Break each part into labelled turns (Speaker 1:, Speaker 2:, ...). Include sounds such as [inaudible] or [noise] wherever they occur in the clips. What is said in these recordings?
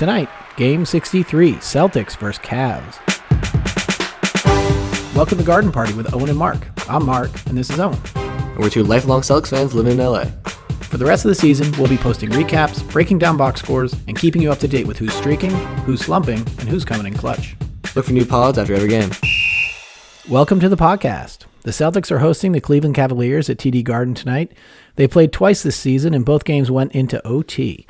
Speaker 1: Tonight, Game 63, Celtics versus Cavs. Welcome to Garden Party with Owen and Mark. I'm Mark, and this is Owen.
Speaker 2: And we're two lifelong Celtics fans living in LA.
Speaker 1: For the rest of the season, we'll be posting recaps, breaking down box scores, and keeping you up to date with who's streaking, who's slumping, and who's coming in clutch.
Speaker 2: Look for new pods after every game.
Speaker 1: Welcome to the podcast. The Celtics are hosting the Cleveland Cavaliers at TD Garden tonight. They played twice this season, and both games went into OT.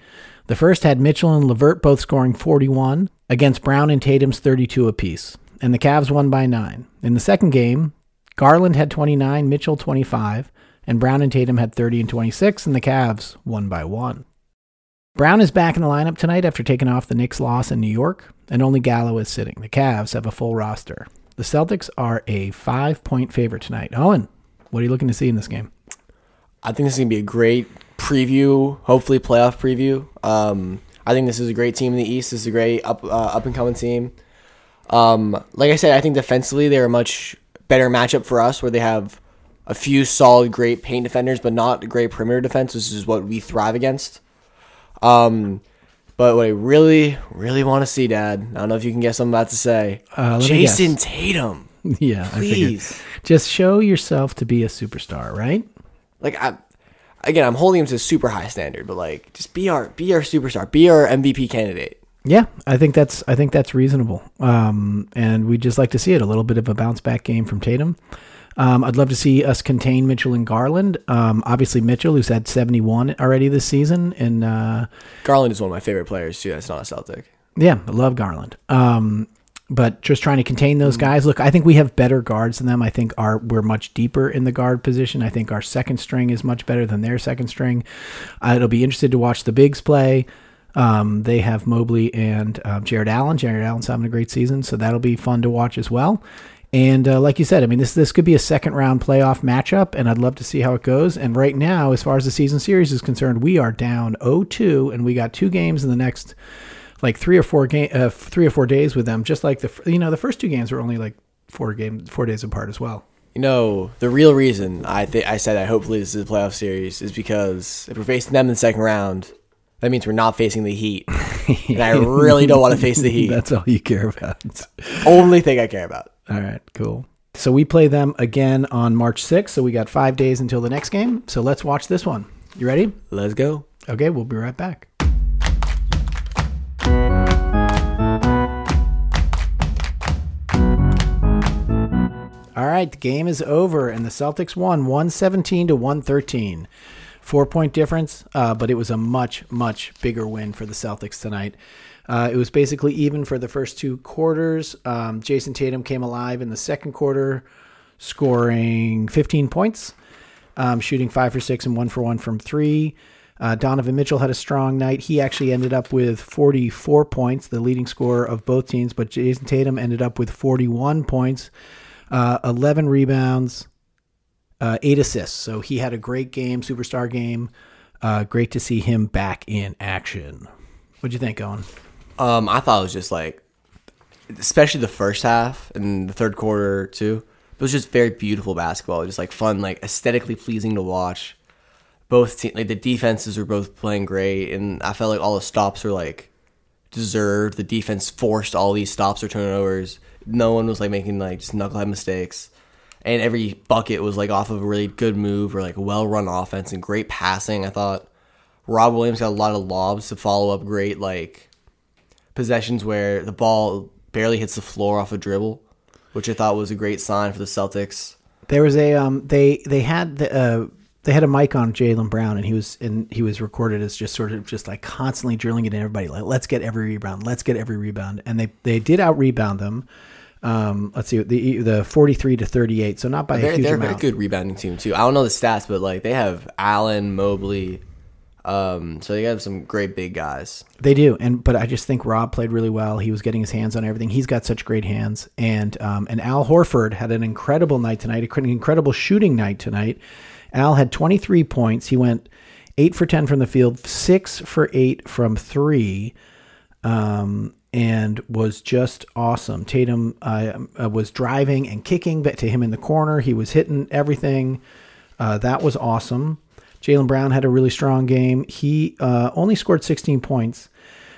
Speaker 1: The first had Mitchell and LeVert both scoring 41 against Brown and Tatum's 32 apiece, and the Cavs won by 9. In the second game, Garland had 29, Mitchell 25, and Brown and Tatum had 30 and 26, and the Cavs won by 1. Brown is back in the lineup tonight after taking off the Knicks loss in New York, and only Gallo is sitting. The Cavs have a full roster. The Celtics are a five point favorite tonight. Owen, what are you looking to see in this game?
Speaker 2: I think this is going to be a great preview, hopefully playoff preview. Um, I think this is a great team in the East. This is a great up uh, up and coming team. Um, like I said, I think defensively they're a much better matchup for us, where they have a few solid, great paint defenders, but not great perimeter defense. This is what we thrive against. Um, but what I really, really want to see, Dad, I don't know if you can guess what I'm about to say.
Speaker 1: Uh, Jayson.
Speaker 2: Tatum. [laughs]
Speaker 1: Yeah, I.
Speaker 2: Please.
Speaker 1: Just show yourself to be a superstar, right?
Speaker 2: Like I again, I'm holding him to a super high standard, but like just be our be our superstar, be our MVP candidate.
Speaker 1: Yeah, I think that's I think that's reasonable. Um, and we'd just like to see it a little bit of a bounce back game from Tatum. Um, I'd love to see us contain Mitchell and Garland. Um, obviously Mitchell, who's had 71 already this season, and uh,
Speaker 2: Garland is one of my favorite players too. That's not a Celtic.
Speaker 1: yeah, I love Garland. Um, but just trying to contain those guys. Look, I think we have better guards than them. I think our we're much deeper in the guard position. I think our second string is much better than their second string. Uh, it'll be interested to watch the bigs play. Um, they have Mobley and um, Jarrett Allen. Jarrett Allen's having a great season, so that'll be fun to watch as well. And uh, like you said, I mean, this this could be a second round playoff matchup, and I'd love to see how it goes. And right now, as far as the season series is concerned, we are down 0-2, and we got two games in the next like three or four game, uh, three or four days with them. Just like the you know the first two games were only like four game four days apart as well.
Speaker 2: You know, the real reason I think I said I hopefully this is a playoff series is because if we're facing them in the second round, that means we're not facing the Heat, [laughs] and I really don't want to face the Heat.
Speaker 1: That's all you care about.
Speaker 2: Only thing I care about.
Speaker 1: all right, cool. So we play them again on March 6th. So we got five days until the next game. So let's watch this one. You ready?
Speaker 2: Let's go.
Speaker 1: Okay, we'll be right back. Right, the game is over, and the Celtics won 117 to 113. Four point difference, uh, but it was a much, much bigger win for the Celtics tonight. Uh, it was basically even for the first two quarters. Um, Jayson Tatum came alive in the second quarter, scoring 15 points, um, shooting five for six and one for one from three. Uh, Donovan Mitchell had a strong night. He actually ended up with 44 points, the leading scorer of both teams, but Jayson Tatum ended up with 41 points, uh, 11 rebounds, uh, eight assists. So he had a great game, superstar game. Uh, great to see him back in action. What'd you think, Owen?
Speaker 2: Um, I thought it was just like, especially the first half and the third quarter too. It was just very beautiful basketball, just like fun, like aesthetically pleasing to watch. Both te- like the defenses were both playing great, and I felt like all the stops were like deserved. The defense forced all these stops or turnovers. No one was like making like just knucklehead mistakes, and every bucket was like off of a really good move or like well run offense and great passing. I thought Rob Williams got a lot of lobs to follow up great like possessions where the ball barely hits the floor off a dribble, which I thought was a great sign for the Celtics.
Speaker 1: There was a um they they had the uh they had a mic on Jaylen Brown and he was and he was recorded as just sort of just like constantly drilling it in everybody like let's get every rebound let's get every rebound and they they did out rebound them um let's see the the 43 to 38 so not by a
Speaker 2: They're,
Speaker 1: huge
Speaker 2: they're a very good rebounding team too. I don't know the stats, but like they have Allen, Mobley, um, so they have some great big guys.
Speaker 1: They do, and but I just think Rob played really well. He was getting his hands on everything. He's got such great hands, and um, and Al Horford had an incredible night tonight, an incredible shooting night tonight. Al had 23 points. He went eight for 10 from the field, six for eight from three, um, and was just awesome. Tatum uh, was driving and kicking to him in the corner. He was hitting everything. Uh, that was awesome. Jaylen Brown had a really strong game. He uh, only scored 16 points,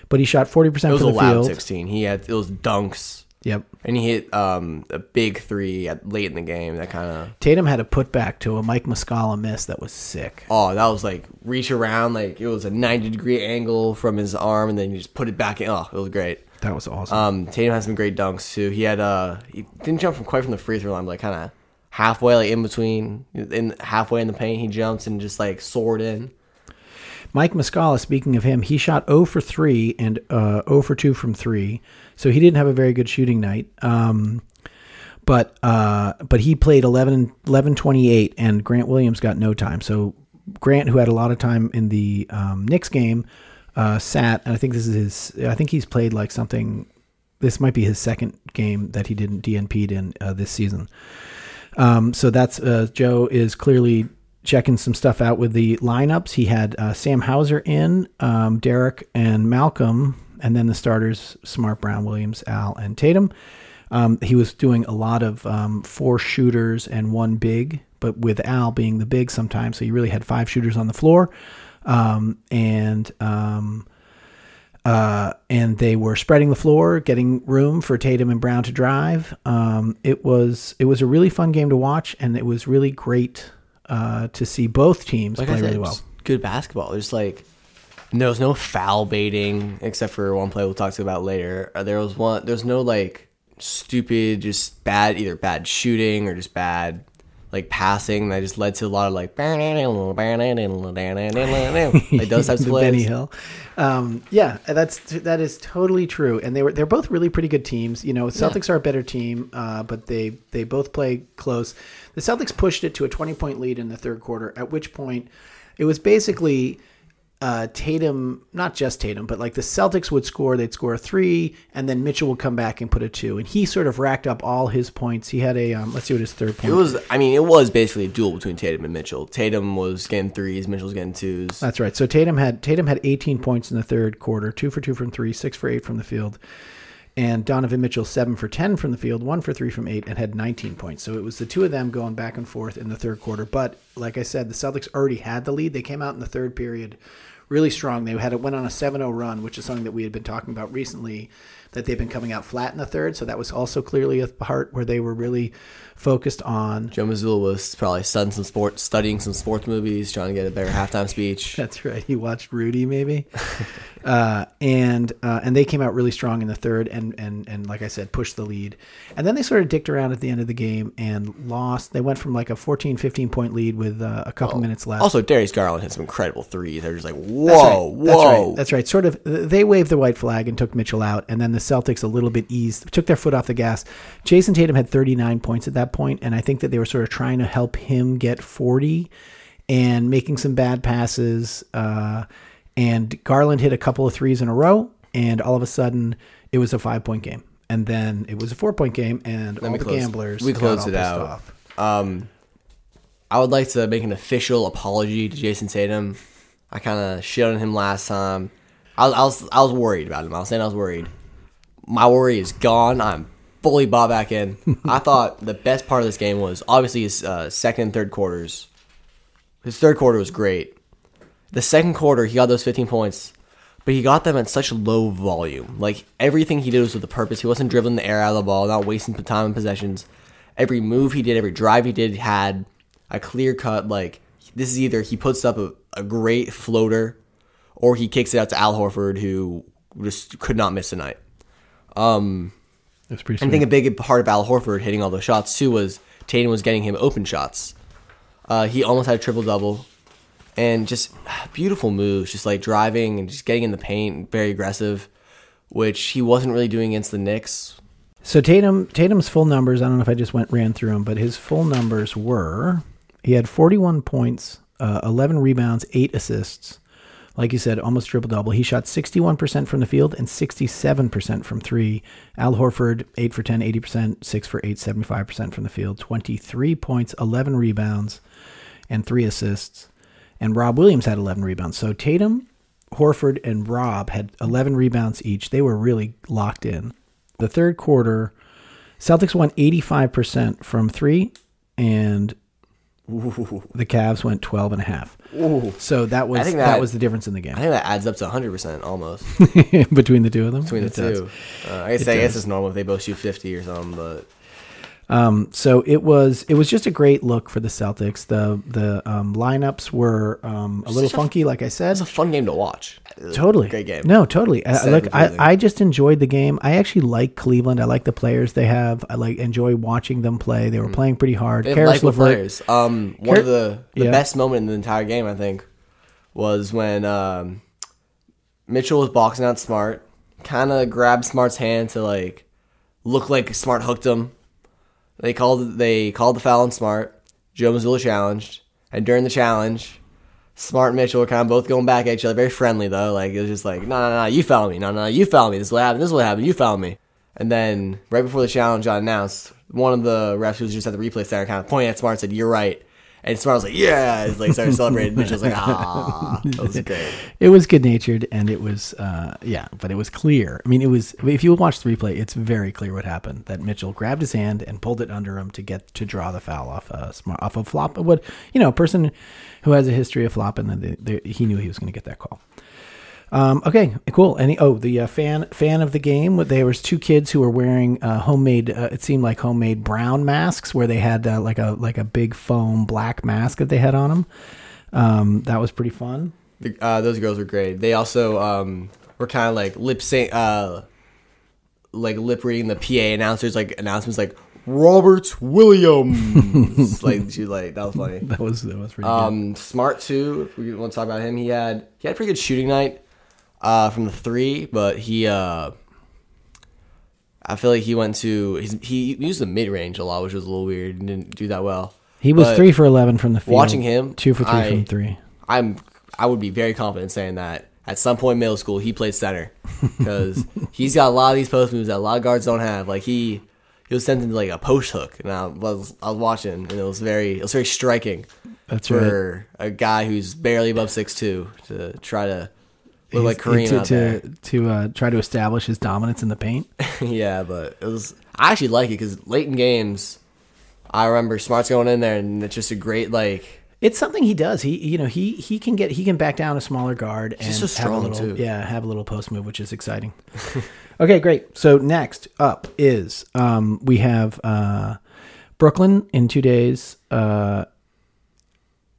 Speaker 1: but he shot 40%
Speaker 2: It
Speaker 1: from
Speaker 2: was a
Speaker 1: the
Speaker 2: loud
Speaker 1: field.
Speaker 2: 16. He had those dunks,
Speaker 1: Yep.
Speaker 2: and he hit um, a big three at late in the game. That kind of
Speaker 1: Tatum had a putback to a Mike Muscala miss that was sick.
Speaker 2: oh, that was like reach around, like it was a 90 degree angle from his arm, and then you just put it back in. Oh, it was great.
Speaker 1: That was awesome.
Speaker 2: Um, Tatum has some great dunks too. He had uh, he didn't jump from quite from the free throw line, but like kind of halfway, like in between, in halfway in the paint, he jumps and just like soared in.
Speaker 1: Mike Muscala, speaking of him, he shot 0 for 3 and uh, 0 for 2 from 3. So he didn't have a very good shooting night. Um, but uh, but he played 11, 11 28, and Grant Williams got no time. So Grant, who had a lot of time in the um, Knicks game, uh, sat, and I think this is his, I think he's played like something, this might be his second game that he didn't DNP'd in uh, this season. Um, so that's uh, Joe is clearly checking some stuff out with the lineups. He had uh, Sam Hauser in, um, Derrick and Malcolm, and then the starters: Smart, Brown, Williams, Al, and Tatum. Um, he was doing a lot of um, four shooters and one big, but with Al being the big sometimes, so you really had five shooters on the floor, um, and um, uh, and they were spreading the floor, getting room for Tatum and Brown to drive. Um, it was it was a really fun game to watch, and it was really great uh, to see both teams
Speaker 2: Like
Speaker 1: play
Speaker 2: said,
Speaker 1: really well.
Speaker 2: good basketball. There's like there was no foul baiting except for one play we'll talk about later. Uh, There was one. There's no like stupid, just bad either bad shooting or just bad like passing that just led to a lot of like [laughs] like those types of plays.
Speaker 1: Benny Hill. Um, yeah, that's that is totally true. And they were they're both really pretty good teams. You know, Celtics are a better team, uh, but they they both play close. The Celtics pushed it to a twenty point lead in the third quarter. At which point, it was basically. Uh, Tatum, not just Tatum, but like the Celtics would score, they'd score a three, and then Mitchell would come back and put a two, and he sort of racked up all his points. He had a um, let's see what his third point.
Speaker 2: It was. I mean, it was basically a duel between Tatum and Mitchell. Tatum was getting threes, Mitchell was getting twos.
Speaker 1: That's right. So Tatum had Tatum had 18 points in the third quarter, two for two from three, six for eight from the field, and Donovan Mitchell seven for 10 from the field, one for three from eight, and had 19 points. So it was the two of them going back and forth in the third quarter. But like I said, the Celtics already had the lead. They came out in the third period really strong. They had it went on a 7-0 run, which is something that we had been talking about recently. That they've been coming out flat in the third, so that was also clearly a part where they were really focused on
Speaker 2: Joe Mazzulla was probably studying some sports, studying some sports movies, trying to get a better halftime speech. [laughs]
Speaker 1: That's right. He watched Rudy, maybe, [laughs] uh, and uh, and they came out really strong in the third, and and and like I said, pushed the lead, and then they sort of dicked around at the end of the game and lost. They went from like a 14, 15 point lead with uh, a couple minutes left.
Speaker 2: Also, Darius Garland had some incredible threes. They're just like,
Speaker 1: That's
Speaker 2: whoa.
Speaker 1: That's
Speaker 2: whoa.
Speaker 1: right. That's right. Sort of, they waved the white flag and took Mitchell out, and then the Celtics a little bit eased, took their foot off the gas. Jayson Tatum had 39 points at that point, and I think that they were sort of trying to help him get 40 and making some bad passes. Uh, and Garland hit a couple of threes in a row, and all of a sudden it was a five point game. And then it was a four point game, and all the
Speaker 2: closed-
Speaker 1: gamblers
Speaker 2: we closed it out.
Speaker 1: off.
Speaker 2: Um, I would like to make an official apology to Jayson Tatum. I kind of shit on him last time. I was, I was I was worried about him. I was saying I was worried. My worry is gone. I'm fully bought back in. [laughs] I thought the best part of this game was obviously his uh, second and third quarters. His third quarter was great. The second quarter, he got those 15 points, but he got them at such low volume. Like everything he did was with a purpose. He wasn't dribbling the air out of the ball, not wasting time in possessions. Every move he did, every drive he did had a clear cut. Like this is either he puts up a, a great floater, or he kicks it out to Al Horford, who just could not miss a night. Um,
Speaker 1: That's pretty
Speaker 2: I think a big part of Al Horford hitting all those shots too was Tatum was getting him open shots. Uh, he almost had a triple double, and just beautiful moves, just like driving and just getting in the paint, very aggressive, which he wasn't really doing against the Knicks.
Speaker 1: So Tatum Tatum's full numbers, I don't know if I just went ran through them, but his full numbers were he had 41 points, uh, 11 rebounds, 8 assists. Like you said, almost triple double. He shot 61% from the field and 67% from 3. Al Horford 8 for 10, 80%, 6 for 8, 75% from the field. 23 points, 11 rebounds and 3 assists. And Rob Williams had 11 rebounds. So Tatum, Horford and Rob had 11 rebounds each. They were really locked in the third quarter, Celtics won 85% from three and The Cavs went 12 and a half.
Speaker 2: Ooh.
Speaker 1: So that was that,
Speaker 2: that-
Speaker 1: was the difference in the game.
Speaker 2: I think that adds up to 100% almost [laughs]
Speaker 1: between the two of them.
Speaker 2: between the
Speaker 1: It
Speaker 2: two. Uh, I guess, I guess it's normal if they both shoot 50 or something, but
Speaker 1: Um, so it was it was just a great look for the Celtics. The the um, lineups were um, a little
Speaker 2: Such a-
Speaker 1: funky, like I said.
Speaker 2: it's a fun game to watch.
Speaker 1: Totally
Speaker 2: Great game.
Speaker 1: No, totally. I, look, I. I just enjoyed the game. I actually like Cleveland. I like the players they have. I like enjoy watching them play. They were playing pretty hard.
Speaker 2: Mm. They
Speaker 1: Caris
Speaker 2: likable
Speaker 1: LeVert-
Speaker 2: players. Um, one
Speaker 1: Kar-
Speaker 2: of the, the
Speaker 1: Yeah.
Speaker 2: best moment in the entire game, I think, was when um, Mitchell was boxing out Smart, kind of grabbed Smart's hand to like look like Smart hooked him. They called they called the foul on Smart. Joe Mazzulla challenged, and during the challenge, Smart and Mitchell were kind of both going back at each other, very friendly though. Like it was just like, no, no, no, you fouled me, no, no, you fouled me. This is what happened. This is what happened. You fouled me. And then right before the challenge got announced, one of the refs who was just at the replay center kind of pointed at Smart and said, "You're right." And Smart was like, "Yeah," He's like started celebrating. Mitchell was like, "Ah, that was [laughs] great."
Speaker 1: It was good natured and it was uh, yeah, but it was clear. I mean, it was if you watch the replay, it's very clear what happened. That Mitchell grabbed his hand and pulled it under him to get to draw the foul off a smart off a flop. What you know, a person who has a history of flopping, then they, they, he knew he was going to get that call. Um, okay, cool. Any oh the uh, fan fan of the game. There was two kids who were wearing uh, homemade. Uh, it seemed like homemade brown masks where they had uh, like a like a big foam black mask that they had on them. Um, that was pretty fun.
Speaker 2: The, uh, those girls were great. They also um, were kind of like lip sync, uh, like lip reading the PA announcers, like announcements like Robert Williams. [laughs] like she like that was funny. [laughs]
Speaker 1: That was that was pretty good.
Speaker 2: Um, Smart too. If we want to talk about him, he had he had a pretty good shooting night uh, from the three, but he uh, I feel like he went to he used the mid range a lot, which was a little weird and didn't do that well.
Speaker 1: He was
Speaker 2: But
Speaker 1: three for eleven from the field.
Speaker 2: watching him,
Speaker 1: two for three
Speaker 2: I-
Speaker 1: from three.
Speaker 2: I'm I would be very confident saying that at some point in middle school he played center [laughs] because he's got a lot of these post moves that a lot of guards don't have. Like he he was sent into like a post hook, and I was I was watching, and it was very it was very striking
Speaker 1: That's right.
Speaker 2: for a guy who's barely above six two to try to like Kareem
Speaker 1: to
Speaker 2: out
Speaker 1: to,
Speaker 2: there.
Speaker 1: to uh, try to establish his dominance in the paint. [laughs]
Speaker 2: yeah, but it was I actually like it because late in games, I remember Smart's going in there, and it's just a great like.
Speaker 1: It's something he does. He you know he he can get he can back down a smaller guard and
Speaker 2: so
Speaker 1: have a
Speaker 2: strong,
Speaker 1: little,
Speaker 2: too.
Speaker 1: Yeah, have a little post move, which is exciting. [laughs] okay, great. So next up is um, we have uh, Brooklyn in two days. Uh,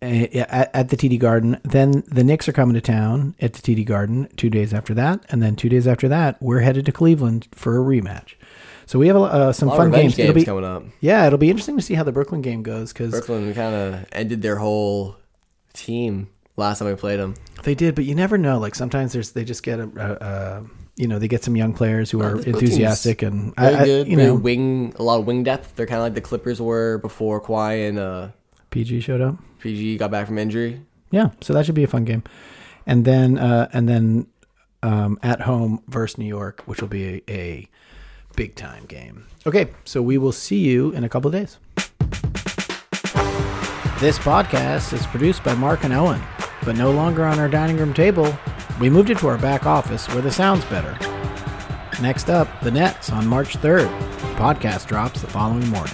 Speaker 1: at, at the TD Garden. Then the Knicks are coming to town at the TD Garden two days after that, and then two days after that, we're headed to Cleveland for a rematch. So we have uh, some fun games.
Speaker 2: games,
Speaker 1: It'll be
Speaker 2: coming up.
Speaker 1: yeah, it'll be interesting to see how the Brooklyn game goes because
Speaker 2: Brooklyn kind of ended their whole team last time we played them.
Speaker 1: they did, but you never know. Like sometimes there's they just get a, a, a you know they get some young players who are enthusiastic and I,
Speaker 2: good.
Speaker 1: you know
Speaker 2: wing a lot of wing depth. They're kind of like the Clippers were before Kawhi and uh,
Speaker 1: PG showed up.
Speaker 2: PG got back from injury.
Speaker 1: Yeah, so that should be a fun game. And then uh, and then um, at home versus New York, which will be a, a big time game. Okay, so we will see you in a couple of days. This podcast is produced by Mark and Owen, but no longer on our dining room table. We moved it to our back office where the sound's better. Next up, the Nets on March 3rd. Podcast drops the following morning.